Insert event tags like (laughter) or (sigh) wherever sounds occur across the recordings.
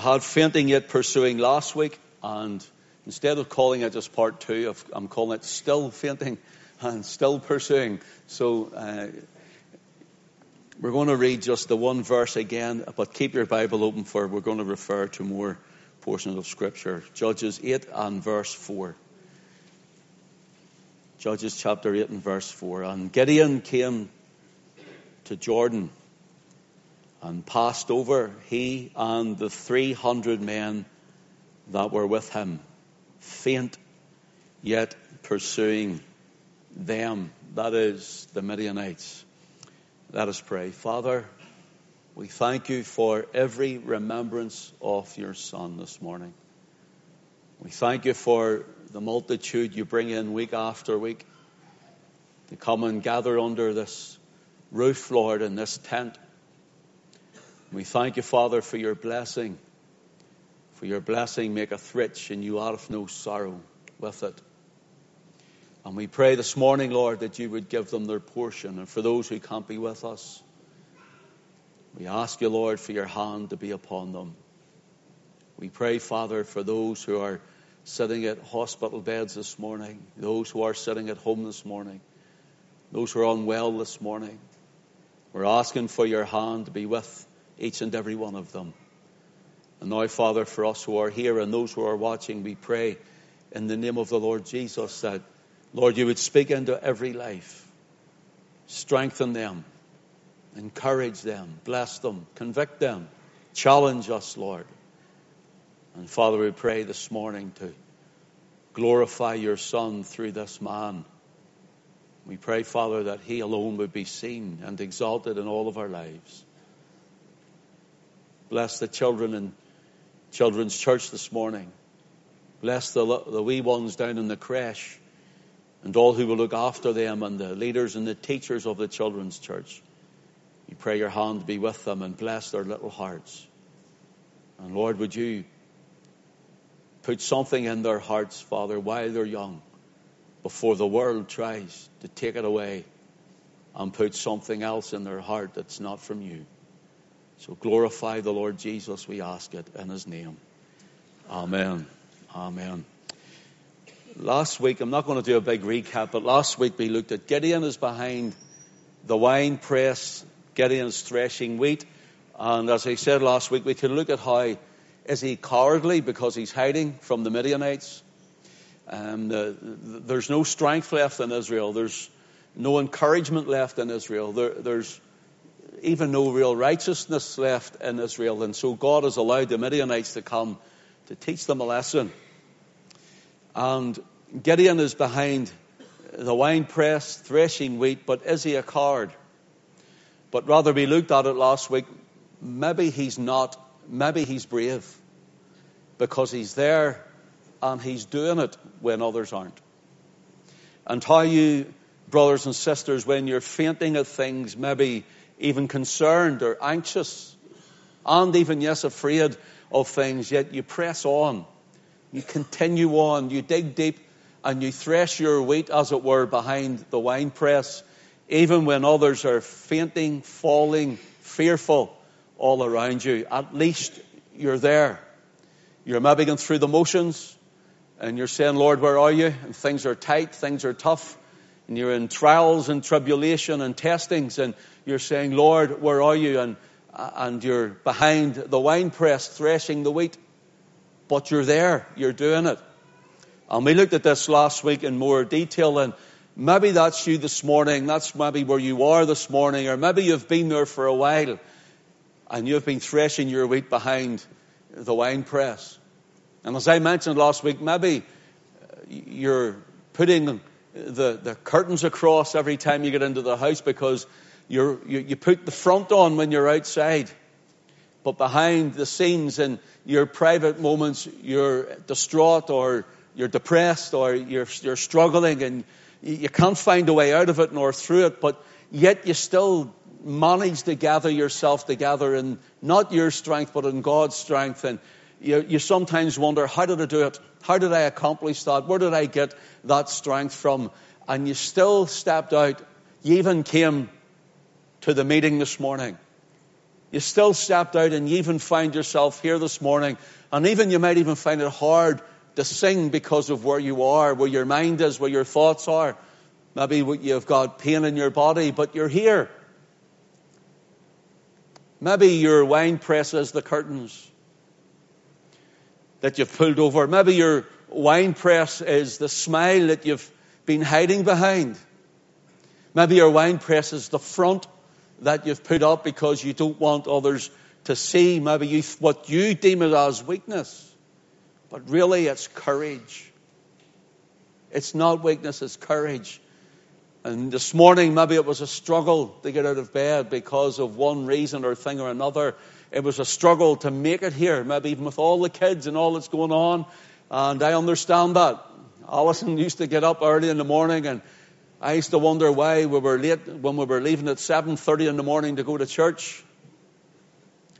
had fainting yet pursuing last week, and instead of calling it just part two, I'm calling it still fainting (laughs) and still pursuing. So uh, we're going to read just the one verse again, but keep your Bible open for we're going to refer to more portions of Scripture. Judges 8 and verse 4. Judges chapter 8 and verse 4. And Gideon came to Jordan and passed over, he and the 300 men that were with him, faint yet pursuing them, that is the Midianites. Let us pray. Father, we thank you for every remembrance of your Son this morning. We thank you for the multitude you bring in week after week to come and gather under this roof, Lord, in this tent. We thank you, Father, for your blessing. For your blessing maketh rich, and you have no sorrow with it. And we pray this morning, Lord, that you would give them their portion. And for those who can't be with us, we ask you, Lord, for your hand to be upon them. We pray, Father, for those who are sitting at hospital beds this morning, those who are sitting at home this morning, those who are unwell this morning. We're asking for your hand to be with each and every one of them. And now, Father, for us who are here and those who are watching, we pray in the name of the Lord Jesus that Lord, you would speak into every life, strengthen them, encourage them, bless them, convict them, challenge us, Lord. And Father, we pray this morning to glorify your Son through this man. We pray, Father, that he alone would be seen and exalted in all of our lives. Bless the children in children's church this morning. Bless the, the wee ones down in the creche and all who will look after them and the leaders and the teachers of the children's church. We pray your hand be with them and bless their little hearts. And Lord, would you put something in their hearts, Father, while they're young, before the world tries to take it away and put something else in their heart that's not from you. So glorify the Lord Jesus, we ask it in his name. Amen. Amen. Last week, I'm not going to do a big recap, but last week we looked at Gideon is behind the wine press, Gideon's threshing wheat. And as I said last week, we can look at how is he cowardly because he's hiding from the Midianites? Um, the, the, there's no strength left in Israel. There's no encouragement left in Israel. There, there's even no real righteousness left in Israel. And so God has allowed the Midianites to come to teach them a lesson. And Gideon is behind the wine press, threshing wheat, but is he a coward? But rather, we looked at it last week. Maybe he's not, maybe he's brave because he's there and he's doing it when others aren't. And how you, brothers and sisters, when you're fainting at things, maybe even concerned or anxious, and even, yes, afraid of things, yet you press on. You continue on. You dig deep and you thresh your wheat, as it were, behind the winepress, even when others are fainting, falling, fearful all around you. At least you're there. You're maybe going through the motions and you're saying, Lord, where are you? And things are tight, things are tough, and you're in trials and tribulation and testings, and you're saying, Lord, where are you? And, uh, and you're behind the winepress threshing the wheat. But you're there, you're doing it. And we looked at this last week in more detail, and maybe that's you this morning, that's maybe where you are this morning, or maybe you've been there for a while and you've been threshing your wheat behind the wine press. And as I mentioned last week, maybe uh, you're putting the, the curtains across every time you get into the house because you you, put the front on when you're outside. But behind the scenes in your private moments, you're distraught or you're depressed or you're, you're struggling and you can't find a way out of it nor through it, but yet you still manage to gather yourself together in not your strength, but in God's strength. And you, you sometimes wonder, how did I do it? How did I accomplish that? Where did I get that strength from? And you still stepped out. You even came to the meeting this morning. You still stepped out and you even find yourself here this morning. And even you might even find it hard to sing because of where you are, where your mind is, where your thoughts are. Maybe you've got pain in your body, but you're here. Maybe your wine press is the curtains that you've pulled over. Maybe your wine press is the smile that you've been hiding behind. Maybe your wine press is the front that you've put up because you don't want others to see maybe you, what you deem it as weakness. But really, it's courage. It's not weakness, it's courage. And this morning, maybe it was a struggle to get out of bed because of one reason or thing or another. It was a struggle to make it here, maybe even with all the kids and all that's going on. And I understand that. Alison used to get up early in the morning and I used to wonder why we were late when we were leaving at 7.30 in the morning to go to church.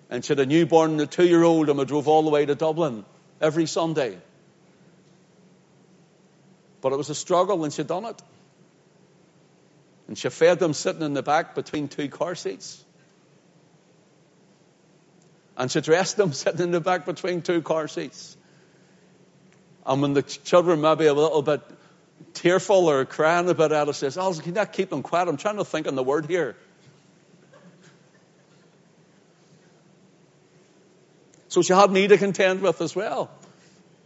And she had a newborn and a two-year-old and we drove all the way to Dublin every Sunday. But it was a struggle and she'd done it. And she fed them sitting in the back between two car seats. And she dressed them (laughs) sitting in the back between two car seats. And when the children maybe a little bit tearful or crying a bit, Alice says, Alice, can you not keep them quiet? I'm trying to think on the word here. So she had me to contend with as well.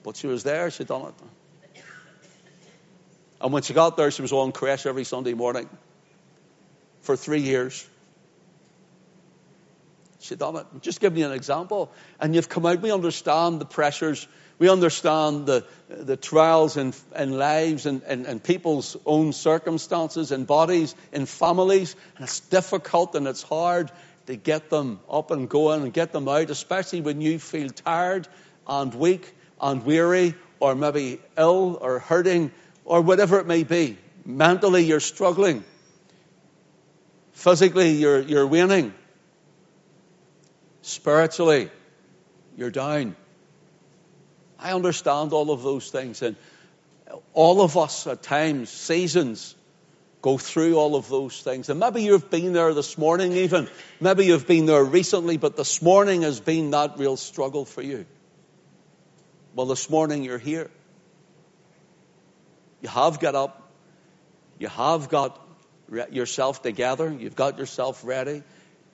But she was there, she'd done it. And when she got there, she was on creche every Sunday morning for three years. Just give me an example. And you've come out, we understand the pressures we understand the, the trials in, in lives and, and, and people's own circumstances and bodies and families. And it's difficult and it's hard to get them up and going and get them out, especially when you feel tired and weak and weary or maybe ill or hurting or whatever it may be. Mentally, you're struggling. Physically, you're, you're waning. Spiritually, you're down. I understand all of those things. And all of us at times, seasons, go through all of those things. And maybe you've been there this morning even. Maybe you've been there recently, but this morning has been that real struggle for you. Well, this morning you're here. You have got up. You have got yourself together. You've got yourself ready.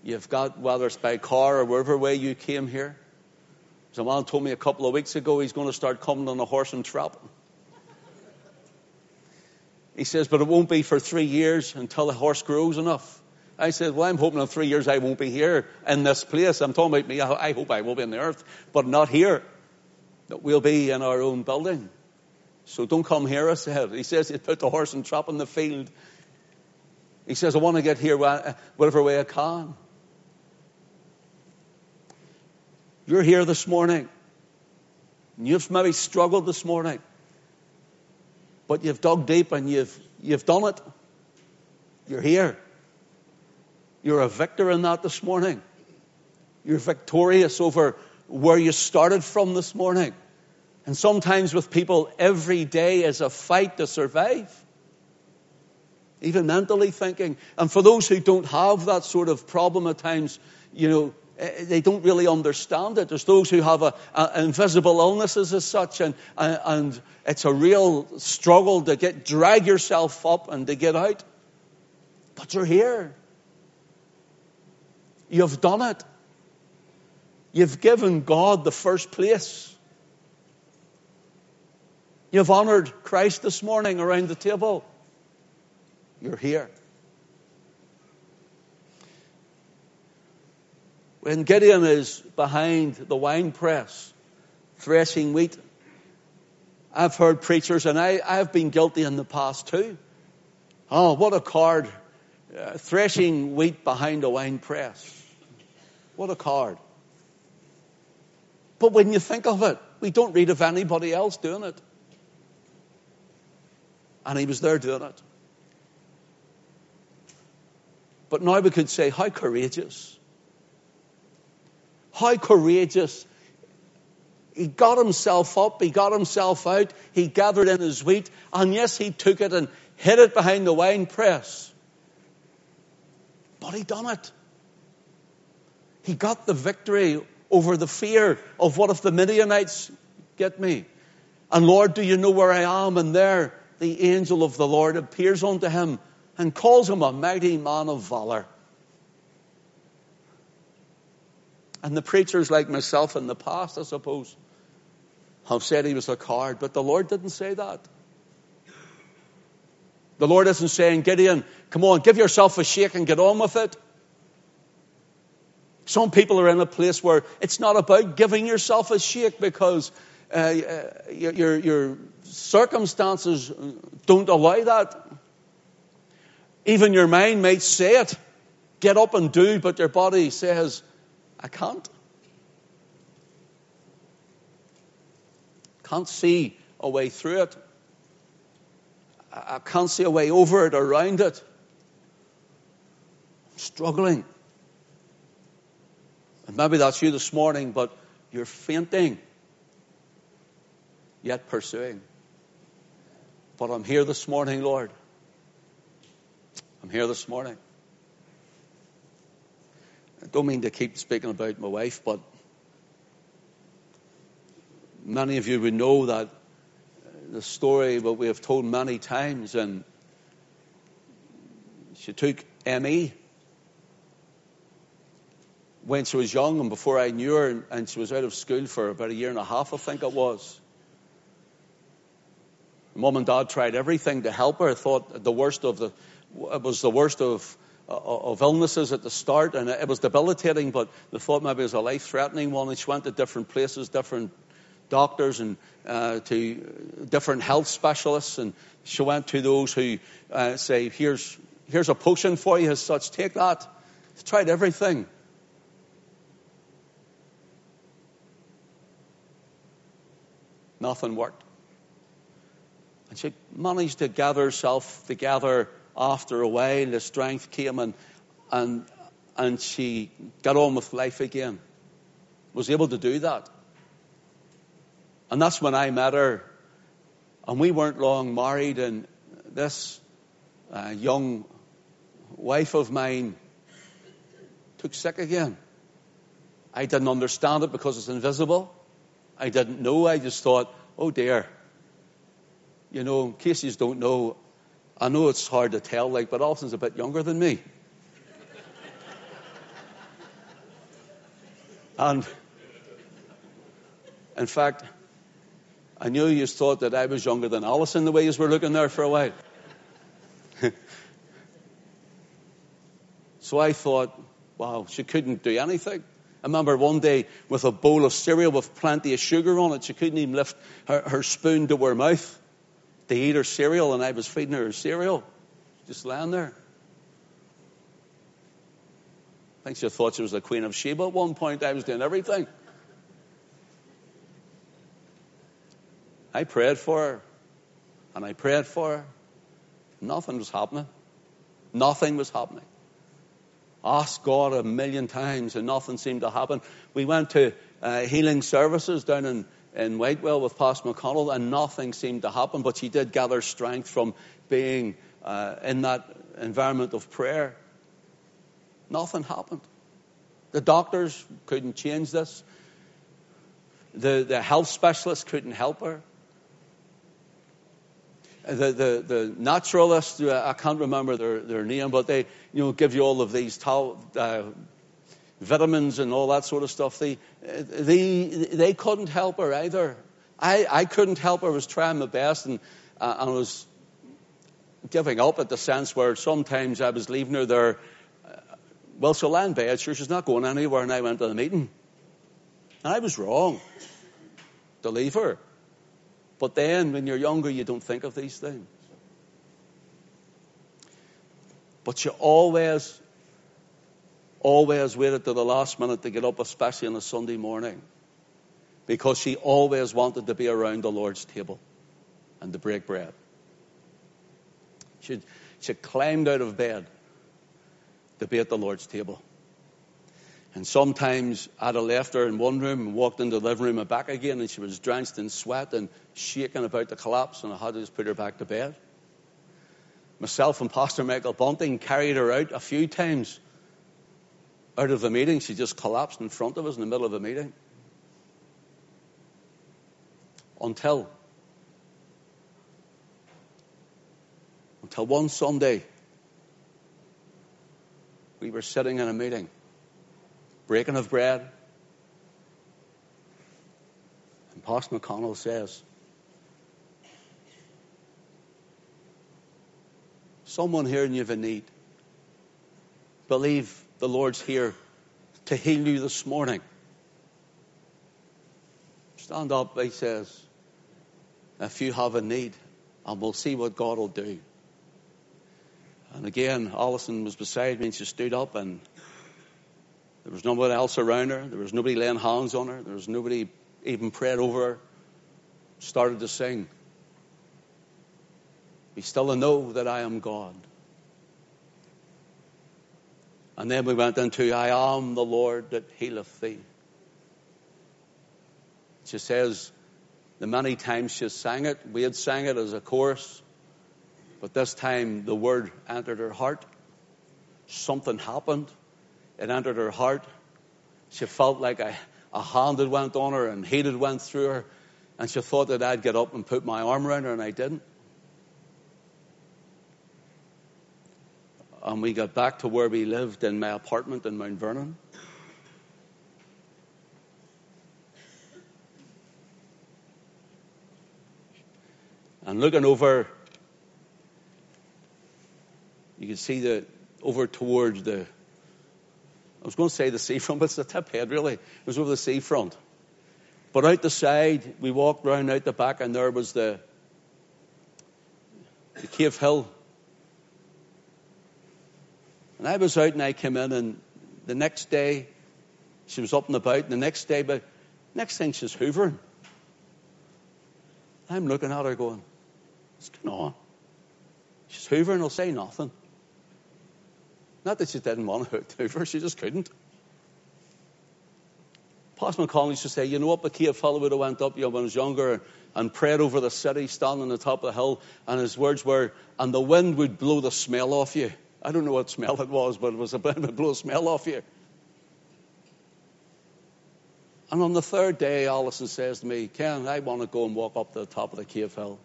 You've got, whether it's by car or wherever way you came here. A man told me a couple of weeks ago he's going to start coming on a horse and trap. He says, but it won't be for three years until the horse grows enough. I said, well, I'm hoping in three years I won't be here in this place. I'm talking about me. I hope I will be in the earth, but not here. That we'll be in our own building. So don't come here, I said. He says he put the horse and trap in the field. He says, I want to get here whatever way I can. You're here this morning. And you've maybe struggled this morning. But you've dug deep and you've, you've done it. You're here. You're a victor in that this morning. You're victorious over where you started from this morning. And sometimes with people, every day is a fight to survive. Even mentally thinking. And for those who don't have that sort of problem at times, you know, Eh, eh, they don't really understand it. There's those who have a, a invisible illnesses as such, and, and it's a real struggle to get drag yourself up and to get out. But you're here. You've done it. You've given God the first place. You've honored Christ this morning around the table. You're here. When Gideon is behind the wine press, threshing wheat, I've heard preachers, and I, I've been guilty in the past too. Oh, what a card. Uh, threshing wheat behind a wine press. What a card. But when you think of it, we don't read of anybody else doing it. And he was there doing it. But now we could say, how courageous. How courageous. He got himself up, he got himself out, he gathered in his wheat, and yes, he took it and hid it behind the wine press. But he done it. He got the victory over the fear of what if the Midianites get me? And Lord, do you know where I am? And there the angel of the Lord appears unto him and calls him a mighty man of valor. And the preachers like myself in the past, I suppose, have said he was a coward, but the Lord didn't say that. The Lord isn't saying, Gideon, come on, give yourself a shake and get on with it. Some people are in a place where it's not about giving yourself a shake because uh, uh your, your circumstances don't allow that. Even your mind might say it, get up and do, but your body says, I can't. Can't see a way through it. I can't see a way over it, around it. I'm struggling. And maybe that's you this morning, but you're fainting, yet pursuing. But I'm here this morning, Lord. I'm here this morning. I don't mean to keep speaking about my wife, but many of you would know that uh, the story that we have told many times, and she took ME when she was young and before I knew her, and she was out of school for about a year and a half, I think it was. Mom and Dad tried everything to help her. Thought the worst of the it was the worst of of illnesses at the start, and it was debilitating, but they thought maybe it was a life threatening one. And she went to different places, different doctors, and uh, to different health specialists. And she went to those who uh, say, here's, here's a potion for you as such, take that. She tried everything. Nothing worked. And she managed to gather herself together after a while, the strength came and, and, and she got on with life again. Was able to do that. And that's when I met her. And we weren't long married, and this uh, young wife of mine took sick again. I didn't understand it because it's invisible. I didn't know. I just thought, oh dear. You know, in case you don't know, I know it's hard to tell, like, but Alison's a bit younger than me. and in fact, I knew you thought that I was younger than Alison the way you were looking there for a while. (laughs) so I thought, wow, she couldn't do anything. I remember one day with a bowl of cereal with plenty of sugar on it, she couldn't even lift her, her spoon to her mouth to eat her cereal, and I was feeding her cereal, just lying there. I think she thought she was the Queen of Sheba at one point. I was doing everything. I prayed for her, and I prayed for her. Nothing was happening. Nothing was happening. Asked God a million times, and nothing seemed to happen. We went to uh, healing services down in in Whitewell with Pastor McConnell, and nothing seemed to happen, but she did gather strength from being uh, in that environment of prayer. Nothing happened. The doctors couldn't change this. The, the health specialists couldn't help her. The, the, the naturalists, uh, I can't remember their, their name, but they you know, give you all of these uh, vitamins and all that sort of stuff. They, they, they couldn't help her either. I, I couldn't help her. I was trying my best and, uh, I was giving up at the sense where sometimes I was leaving her there. Uh, well, she'll in bed. Sure, she's not going anywhere. And I went to the meeting. And I was wrong to leave her. But then, when you're younger, you don't think of these things. But you always always waited to the last minute to get up, especially on a Sunday morning, because she always wanted to be around the Lord's table and to break bread. She, she climbed out of bed to be at the Lord's table. And sometimes I'd have left her in one room and walked into the living room and back again, and she was drenched in sweat and shaking about to collapse, and I had to just put her back to bed. Myself and Pastor Michael Bunting carried her out a few times out of the meeting. She just collapsed in front of us in the middle of a meeting. Until, until one Sunday, we were sitting in a meeting, breaking of bread, and Pastor McConnell says, Someone here and you have a need. Believe the Lord's here to heal you this morning. Stand up, he says, if you have a need, and we'll see what God will do. And again, Alison was beside me and she stood up and there was nobody else around her. There was nobody laying hands on her. There was nobody even prayed over her. Started to sing. Be still and know that I am God. And then we went into, I am the Lord that healeth thee. She says, the many times she sang it, we had sang it as a chorus, but this time the word entered her heart. Something happened. It entered her heart. She felt like a, a hand had went on her and heat had went through her. And she thought that I'd get up and put my arm around her, and I didn't. And we got back to where we lived in my apartment in Mount Vernon. And looking over, you can see the over towards the. I was going to say the (laughs) seafront, but it's the tip head really. It was over the seafront. But out the side, we walked round out the back, and there was the the Cave Hill and I was out and I came in and the next day she was up and about and the next day, but next thing she's hoovering. I'm looking at her going, what's going on? She's hoovering, I'll say nothing. Not that she didn't want to (laughs) hoover, she just couldn't. Pastor McConnell used to say, you know what, Bakea fellow would have went up you know, when I was younger and prayed over the city, standing on the top of the hill, and his words were, and the wind would blow the smell off you. I don't know what smell it was, but it was a (laughs) bit of a blow smell off you. And on the third day, Alison says to me, Ken, I want to go and walk up to the top of the cave hill.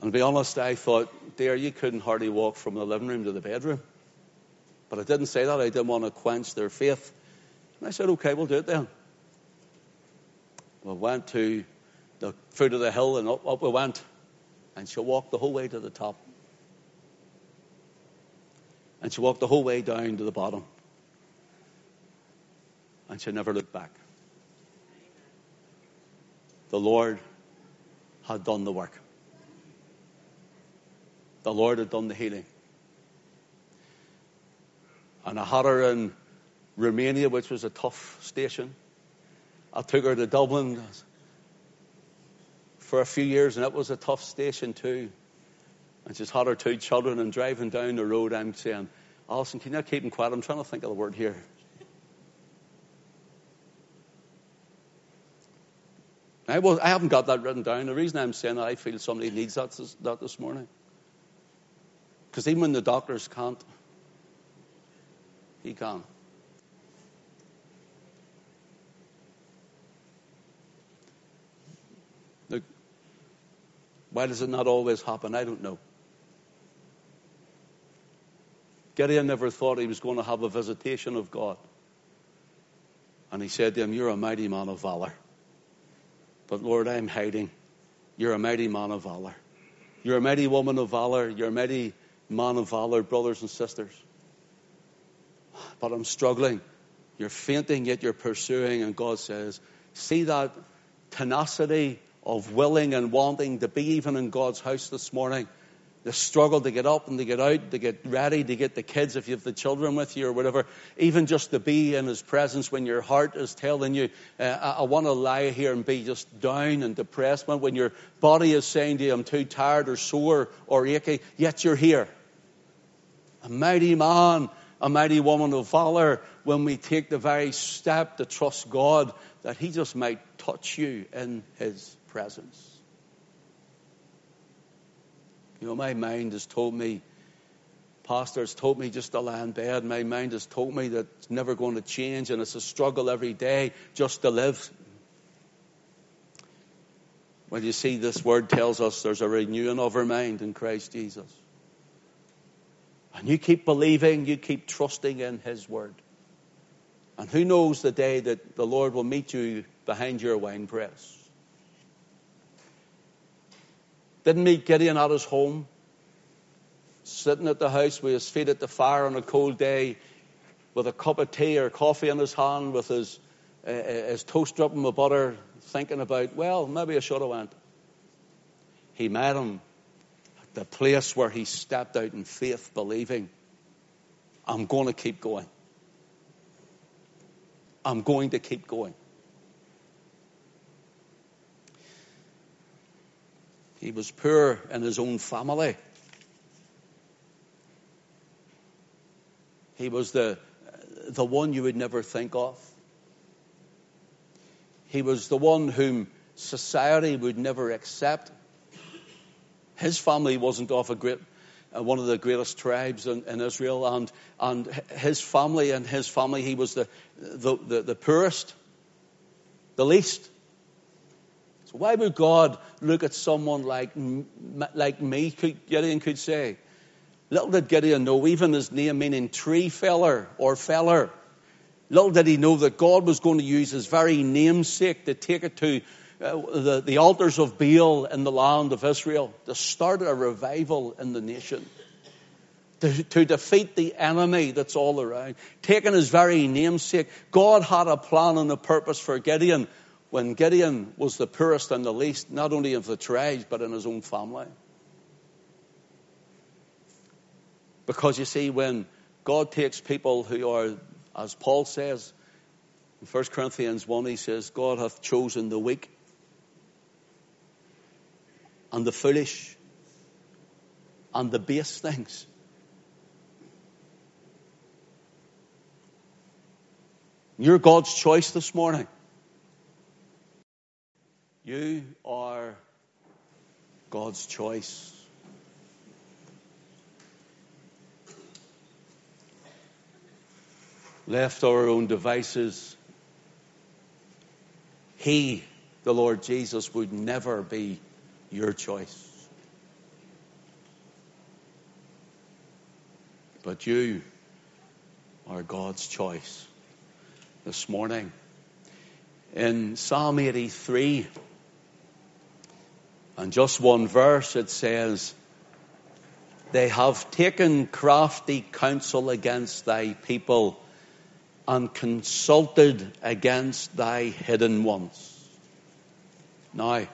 And to be honest, I thought, dear, you couldn't hardly walk from the living room to the bedroom. But I didn't say that. I didn't want to quench their faith. And I said, okay, we'll do it then. We went to the foot of the hill and up, up we went. And she walked the whole way to the top. And she walked the whole way down to the bottom. And she never looked back. The Lord had done the work. The Lord had done the healing. And I had her in Romania, which was a tough station. I took her to Dublin for a few years, and it was a tough station too. And she's had her two children, and driving down the road, I'm saying, Alison, can you keep them quiet? I'm trying to think of the word here. I, was, I haven't got that written down. The reason I'm saying that, I feel somebody needs that this, that this morning. Because even when the doctors can't, he can. Why does it not always happen? I don't know. Gideon never thought he was going to have a visitation of God. And he said to him, You're a mighty man of valor. But Lord, I'm hiding. You're a mighty man of valor. You're a mighty woman of valor. You're a mighty man of valor, brothers and sisters. But I'm struggling. You're fainting, yet you're pursuing. And God says, See that tenacity of willing and wanting to be even in God's house this morning. The struggle to get up and to get out, to get ready, to get the kids if you have the children with you or whatever. Even just to be in His presence when your heart is telling you, uh, I, I want to lie here and be just down and depressed. but When your body is saying to you, I'm too tired or sore or achy, yet you're here. A mighty man, a mighty woman of valor when we take the very step to trust God that He just might touch you in His presence. You know, my mind has told me, pastor has told me just to lie in bed. My mind has told me that it's never going to change and it's a struggle every day just to live. Well, you see, this word tells us there's a renewing of our mind in Christ Jesus. And you keep believing, you keep trusting in His word. And who knows the day that the Lord will meet you behind your wine press? Didn't meet Gideon at his home sitting at the house with his feet at the fire on a cold day, with a cup of tea or coffee in his hand, with his, uh, his toast dripping with butter, thinking about, well, maybe I should have went. He met him at the place where he stepped out in faith, believing, I'm going to keep going. I'm going to keep going. He was poor in his own family. He was the, the one you would never think of. He was the one whom society would never accept. His family wasn't of a great, uh, one of the greatest tribes in, in, Israel, and, and his family and his family, he was the, the, the, the poorest, the least. So why would God look at someone like, like me, Gideon could say, Little did Gideon know, even his name meaning tree feller or feller, little did he know that God was going to use his very namesake to take it to uh, the, the altars of Baal in the land of Israel, to start a revival in the nation. To, to, defeat the enemy that's all around. Taking his very namesake, God had a plan and a purpose for Gideon when Gideon was the poorest and the least, not only of the tribes, but in his own family. Because you see, when God takes people who are, as Paul says in 1 Corinthians 1, he says, God hath chosen the weak and the foolish and the base things. You're God's choice this morning. You are God's choice. left our own devices, He, the Lord Jesus, would never be your choice. But you are God's choice this morning. In Psalm 83, and just one verse, it says, They have taken crafty counsel against thy people and consulted against thy hidden ones. Now,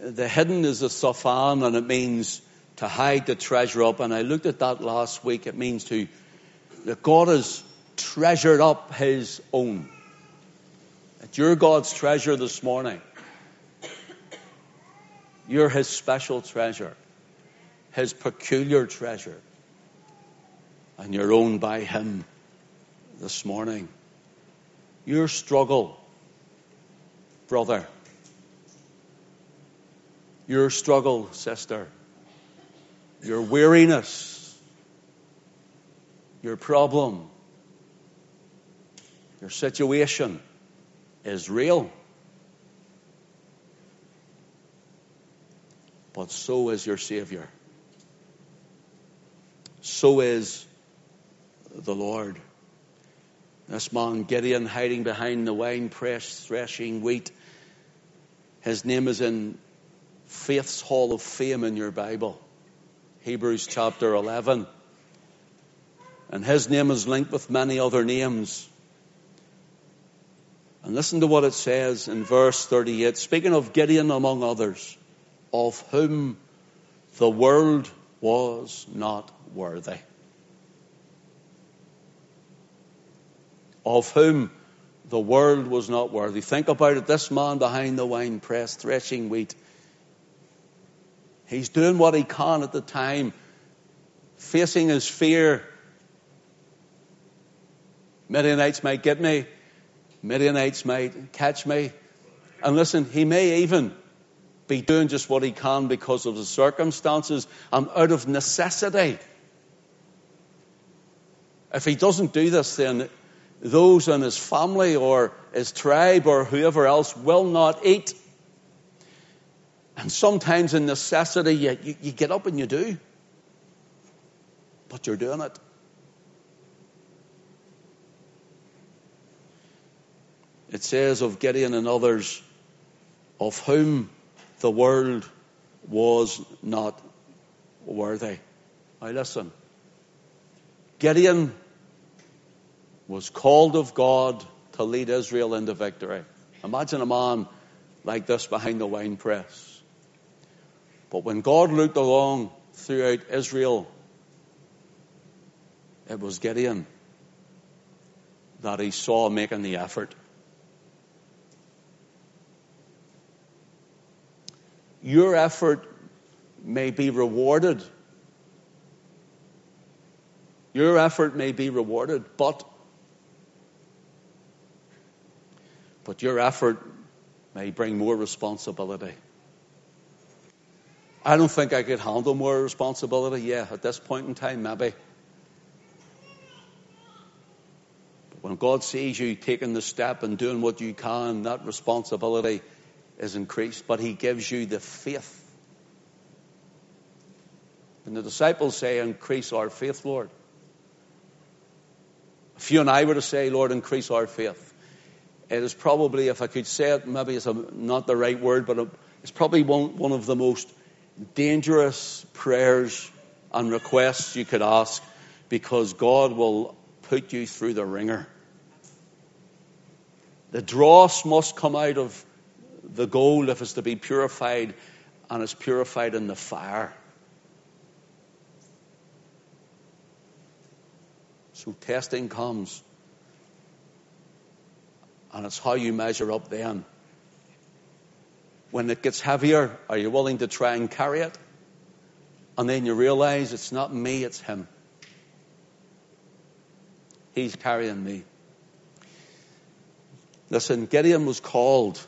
the hidden is a tsaphan and it means to hide the treasure up. And I looked at that last week. It means to, that God has treasured up his own. That you're God's treasure this morning. You're his special treasure, his peculiar treasure. And you're owned by him this morning. Your struggle, brother. Your struggle, sister. Your weariness. Your problem. Your situation is real. But so is your Savior. So is the Lord. This man Gideon hiding behind the wine press, threshing wheat. His name is in Faith's Hall of Fame in your Bible, Hebrews chapter 11. And his name is linked with many other names. And listen to what it says in verse 38, speaking of Gideon among others, of whom the world was not worthy. of whom the world was not worthy. Think about it. This man behind the wine press, threshing wheat. He's doing what he can at the time, facing his fear. Midianites might get me. Midianites might catch me. And listen, he may even be doing just what he can because of the circumstances and out of necessity. If he doesn't do this, then those in his family or his tribe or whoever else will not eat. And sometimes in necessity, you, you, you get up and you do. But you're doing it. It says of Gideon and others, of whom the world was not worthy. Now listen. Gideon was called of God to lead Israel into victory. Imagine a man like this behind the wine press. But when God looked along throughout Israel, it was Gideon that he saw making the effort. Your effort may be rewarded. Your effort may be rewarded, but but your effort may bring more responsibility. I don't think I could handle more responsibility. Yeah, at this point in time, maybe. But when God sees you taking the step and doing what you can, that responsibility is increased, but He gives you the faith. And the disciples say, Increase our faith, Lord. If you and I were to say, Lord, increase our faith, it is probably, if I could say it, maybe it's a, not the right word, but it's probably one, one of the most dangerous prayers and requests you could ask because God will put you through the ringer. The dross must come out of the gold if it's to be purified, and it's purified in the fire. So testing comes. And it's how you measure up then. When it gets heavier, are you willing to try and carry it? And then you realize it's not me, it's Him. He's carrying me. Listen, Gideon was called.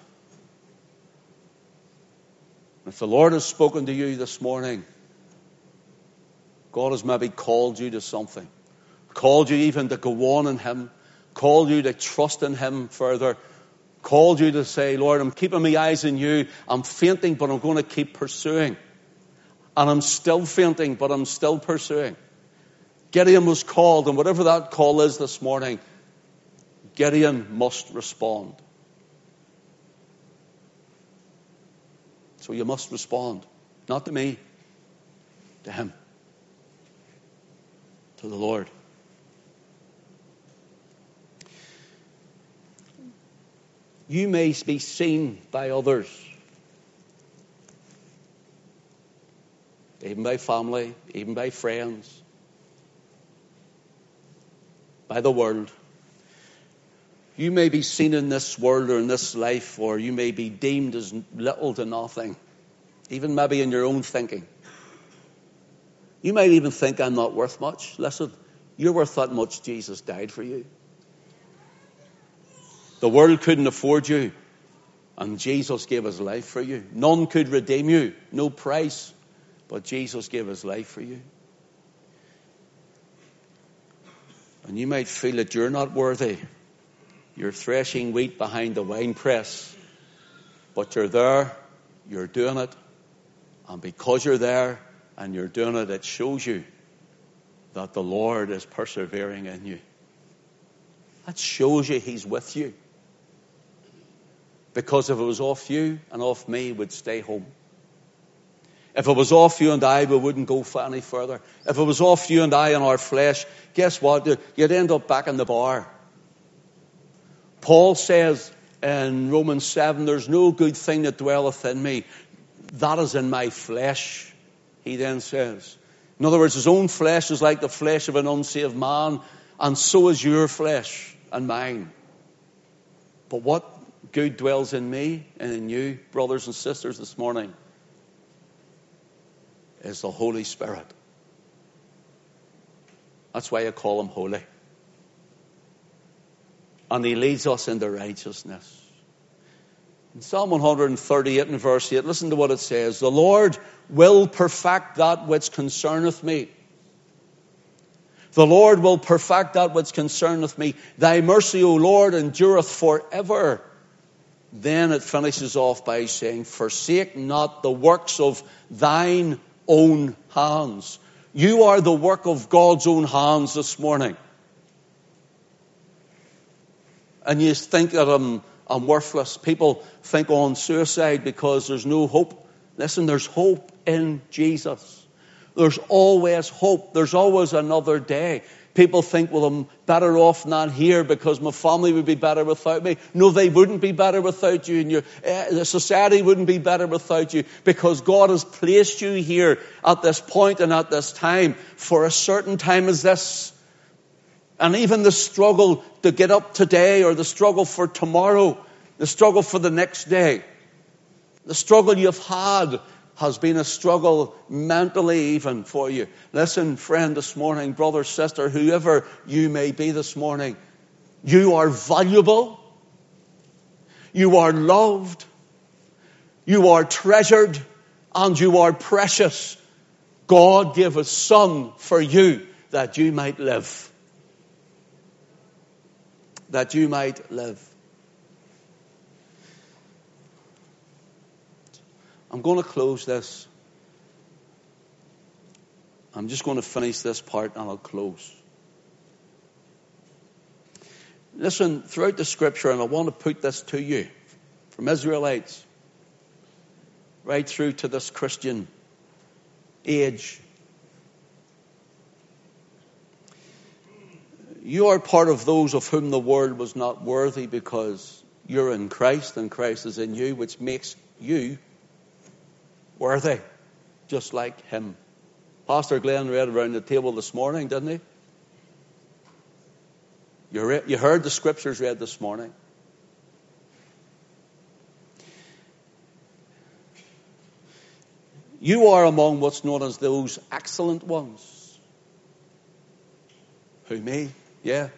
If the Lord has spoken to you this morning, God has maybe called you to something. Called you even to go on in Him called you to trust in Him further, called you to say, Lord, I'm keeping my eyes on you. I'm fainting, but I'm going to keep pursuing. And I'm still fainting, but I'm still pursuing. Gideon was called, and whatever that call is this morning, Gideon must respond. So you must respond. Not to me, to him, to the Lord. you may be seen by others, even by family, even by friends, by the world. You may be seen in this world or in this life, or you may be deemed as little to nothing, even maybe in your own thinking. You might even think I'm not worth much. Listen, you're worth that much. Jesus died for you. The world couldn't afford you, and Jesus gave his life for you. None could redeem you, no price, but Jesus gave his life for you. And you might feel that you're not worthy. You're threshing wheat behind the winepress, but you're there, you're doing it, and because you're there and you're doing it, it shows you that the Lord is persevering in you. That shows you He's with you. Because if it was off you and off me, we'd stay home. If it was off you and I, we wouldn't go any further. If it was off you and I and our flesh, guess what? You'd end up back in the bar. Paul says in Romans 7, there's no good thing that dwelleth in me. That is in my flesh, he then says. In other words, his own flesh is like the flesh of an unsaved man, and so is your flesh and mine. But what good dwells in me and in you, brothers and sisters, this morning, is the Holy Spirit. That's why I call him holy. And he leads us into righteousness. In Psalm 138 and verse 8, listen to what it says. The Lord will perfect that which concerneth me. The Lord will perfect that which concerneth me. Thy mercy, O Lord, endureth forever. Then it finishes off by saying, Forsake not the works of thine own hands. You are the work of God's own hands this morning. And you think that I'm, I'm worthless. People think on suicide because there's no hope. Listen, there's hope in Jesus. There's always hope. There's always another day. People think, well, I'm better off not here because my family would be better without me. No, they wouldn't be better without you, and your, uh, society wouldn't be better without you because God has placed you here at this point and at this time for a certain time as this. And even the struggle to get up today or the struggle for tomorrow, the struggle for the next day, the struggle you've had has been a struggle mentally even for you. Listen, friend, this morning, brother, sister, whoever you may be this morning, you are valuable. You are loved. You are treasured and you are precious. God gave a son for you that you might live. That you might live. I'm going to close this. I'm just going to finish this part and I'll close. Listen, throughout the scripture, and I want to put this to you from Israelites right through to this Christian age. You are part of those of whom the world was not worthy because you're in Christ and Christ is in you, which makes you worthy, just like him. Pastor Glenn read around the table this morning, didn't he? You, re- you heard the scriptures read this morning. You are among what's known as those excellent ones. Who, me? Yeah.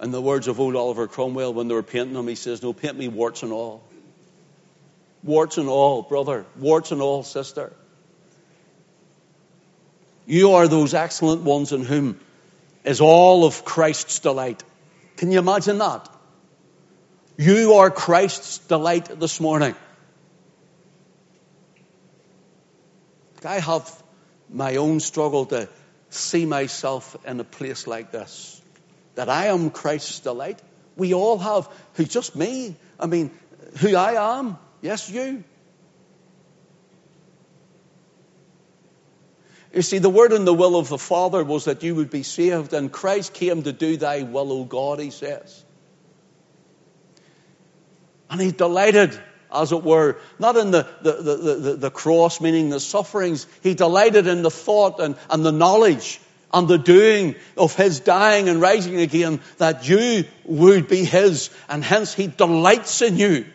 In the words of old Oliver Cromwell, when they were painting him, he says, No, paint me warts and all. Warts and all, brother. Warts and all, sister. You are those excellent ones in whom is all of Christ's delight. Can you imagine that? You are Christ's delight this morning. I have my own struggle to see myself in a place like this. That I am Christ's delight. We all have. Who's just me? I mean, who I am. Yes, you. You see, the word and the will of the Father was that you would be saved, and Christ came to do thy will, O God, he says. And he delighted, as it were, not in the, the, the, the, the cross, meaning the sufferings. He delighted in the thought and, and the knowledge and the doing of his dying and rising again that you would be his, and hence he delights in you.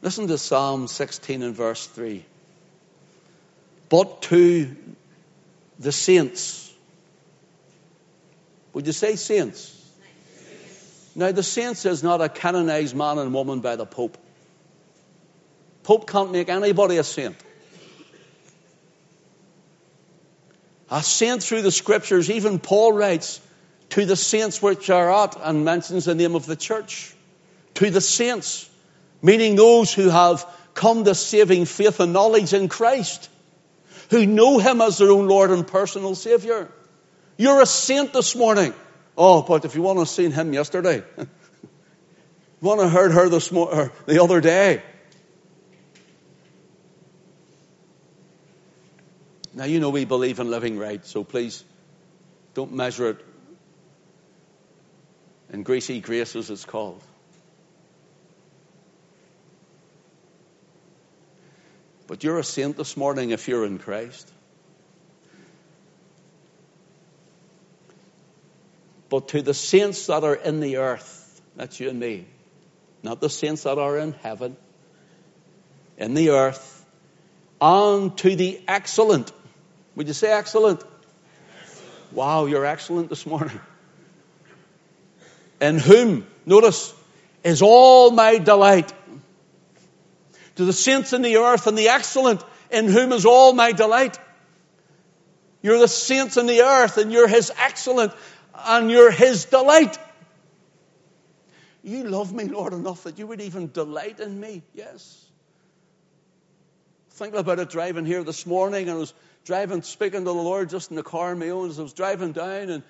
Listen to Psalm 16 and verse 3. But to the saints. Would you say saints? Now, the saints is not a canonized man and woman by the Pope. Pope can't make anybody a saint. A saint through the scriptures, even Paul writes, to the saints which are at, and mentions the name of the church. To the saints meaning those who have come to saving faith and knowledge in Christ, who know Him as their own Lord and personal Savior. You're a saint this morning. Oh, but if you want to have seen Him yesterday, (laughs) you want to heard her this mo- the other day. Now, you know we believe in living right, so please don't measure it in greasy grace, as it's called. But you're a saint this morning if you're in Christ. But to the saints that are in the earth, that's you and me, not the saints that are in heaven, in the earth, and to the excellent. Would you say excellent? excellent. Wow, you're excellent this morning. In whom, notice, is all my delight to the saints in the earth and the excellent in whom is all my delight. You're the saints in the earth and you're his excellent and you're his delight. You love me, Lord, enough that you would even delight in me. Yes. Thinking about it driving here this morning, and I was driving, speaking to the Lord just in the car on my own as I was driving down, and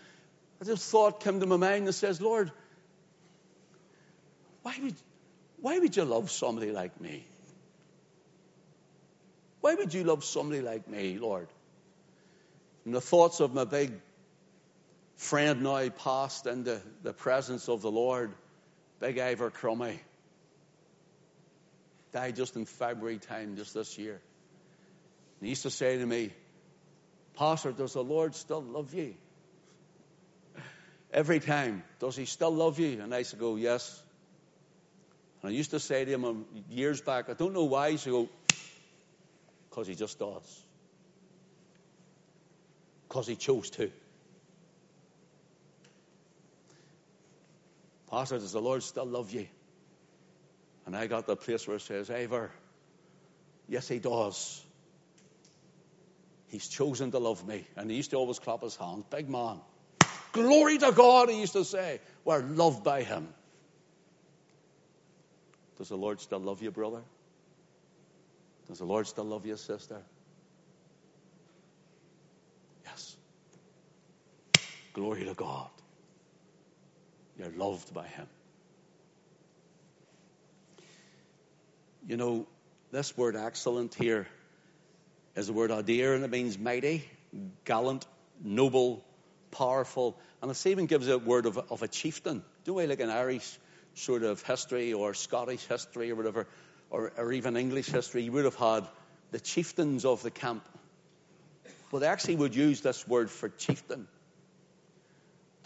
I just thought came to my mind and says, Lord, why would, why would you love somebody like me? Why would you love somebody like me, Lord? And the thoughts of my big friend now passed into the presence of the Lord, Big Ivor Crummy, died just in February time, just this year. And he used to say to me, Pastor, does the Lord still love you? Every time, does he still love you? And I used to go, yes. And I used to say to him um, years back, I don't know why. He used to go, because he just does. Because he chose to. Pastor, does the Lord still love you? And I got the place where it says, Ivor, yes, he does. He's chosen to love me. And he used to always clap his hands. Big man. Glory to God, he used to say. We're loved by him. Does the Lord still love you, brother? Does the Lord still love you, sister? Yes. Glory to God. You're loved by Him. You know, this word excellent here is the word adir, and it means mighty, gallant, noble, powerful. And it even gives a word of, of a chieftain. Do we like an Irish sort of history or Scottish history or whatever, or, or even English history, you would have had the chieftains of the camp. But they actually would use this word for chieftain.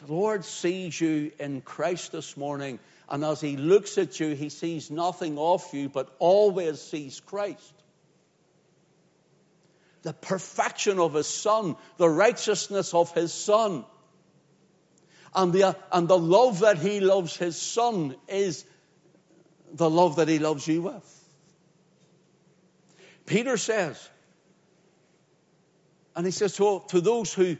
The Lord sees you in Christ this morning, and as He looks at you, He sees nothing of you, but always sees Christ. The perfection of His Son, the righteousness of His Son and the, and the love that he loves his son is the love that he loves you with. Peter says, and he says to, to those who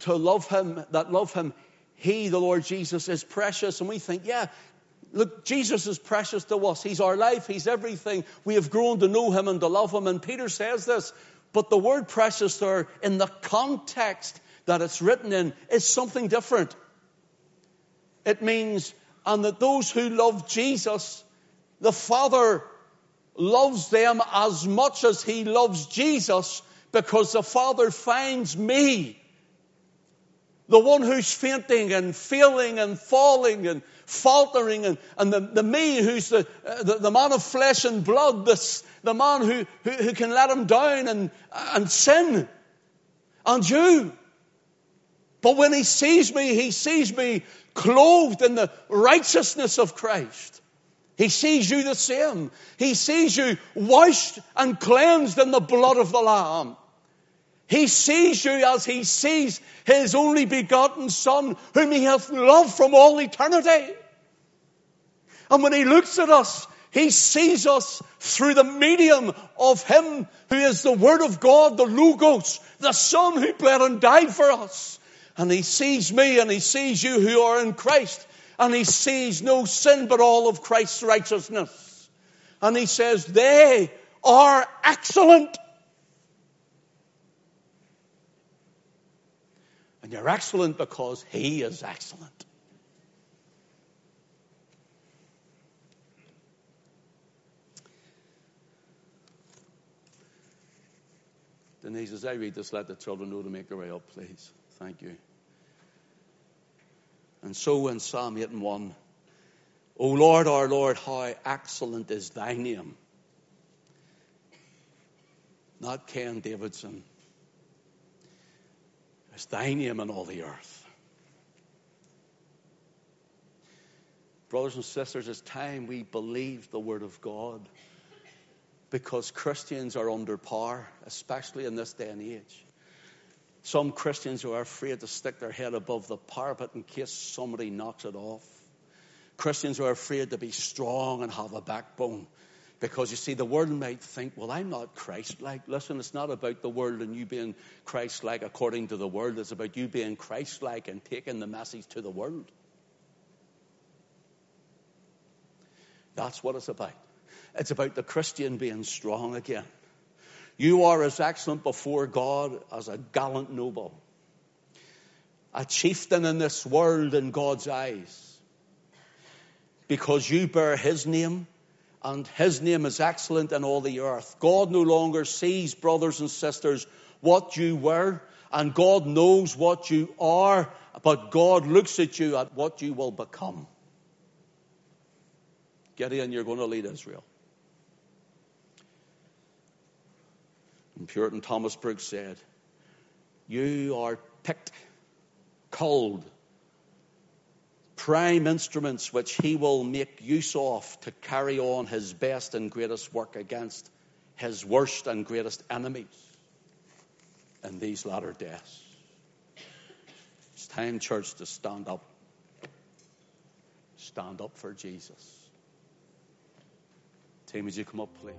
to love him, that love him, he, the Lord Jesus, is precious. And we think, yeah, look, Jesus is precious to us. He's our life. He's everything. We have grown to know him and to love him. And Peter says this, but the word precious there, in the context that it's written in, is something different. It means, and that those who love Jesus, the Father loves them as much as He loves Jesus because the Father finds me, the one who's fainting and failing and falling and faltering, and, and the, the me who's the, uh, the, the, man of flesh and blood, this, the man who, who, who can let him down and, and sin, and you. But when he sees me, he sees me clothed in the righteousness of Christ. He sees you the same. He sees you washed and cleansed in the blood of the Lamb. He sees you as he sees his only begotten Son, whom he hath loved from all eternity. And when he looks at us, he sees us through the medium of him who is the Word of God, the Logos, the Son who bled and died for us. And he sees me and he sees you who are in Christ. And he sees no sin but all of Christ's righteousness. And he says, they are excellent. And you're excellent because he is excellent. Denise, as I read this, let the children know to make their way up, please. Thank you. And so in Psalm 8 and 1, O Lord, our Lord, how excellent is thy name. Not Ken Davidson. It's thy name in all the earth. Brothers and sisters, it's time we believe the Word of God because Christians are under power, especially in this day and age. Some Christians who are afraid to stick their head above the parapet in case somebody knocks it off. Christians who are afraid to be strong and have a backbone. Because you see, the world might think, well, I'm not Christ like. Listen, it's not about the world and you being Christ like according to the world. It's about you being Christ like and taking the message to the world. That's what it's about. It's about the Christian being strong again. You are as excellent before God as a gallant noble, a chieftain in this world in God's eyes, because you bear his name and his name is excellent in all the earth. God no longer sees, brothers and sisters, what you were, and God knows what you are, but God looks at you at what you will become. Gideon, you're going to lead Israel. And Puritan Thomas Brooks said, You are picked, cold, prime instruments which he will make use of to carry on his best and greatest work against his worst and greatest enemies in these latter days. It's time, church, to stand up. Stand up for Jesus. Team, would you come up, please?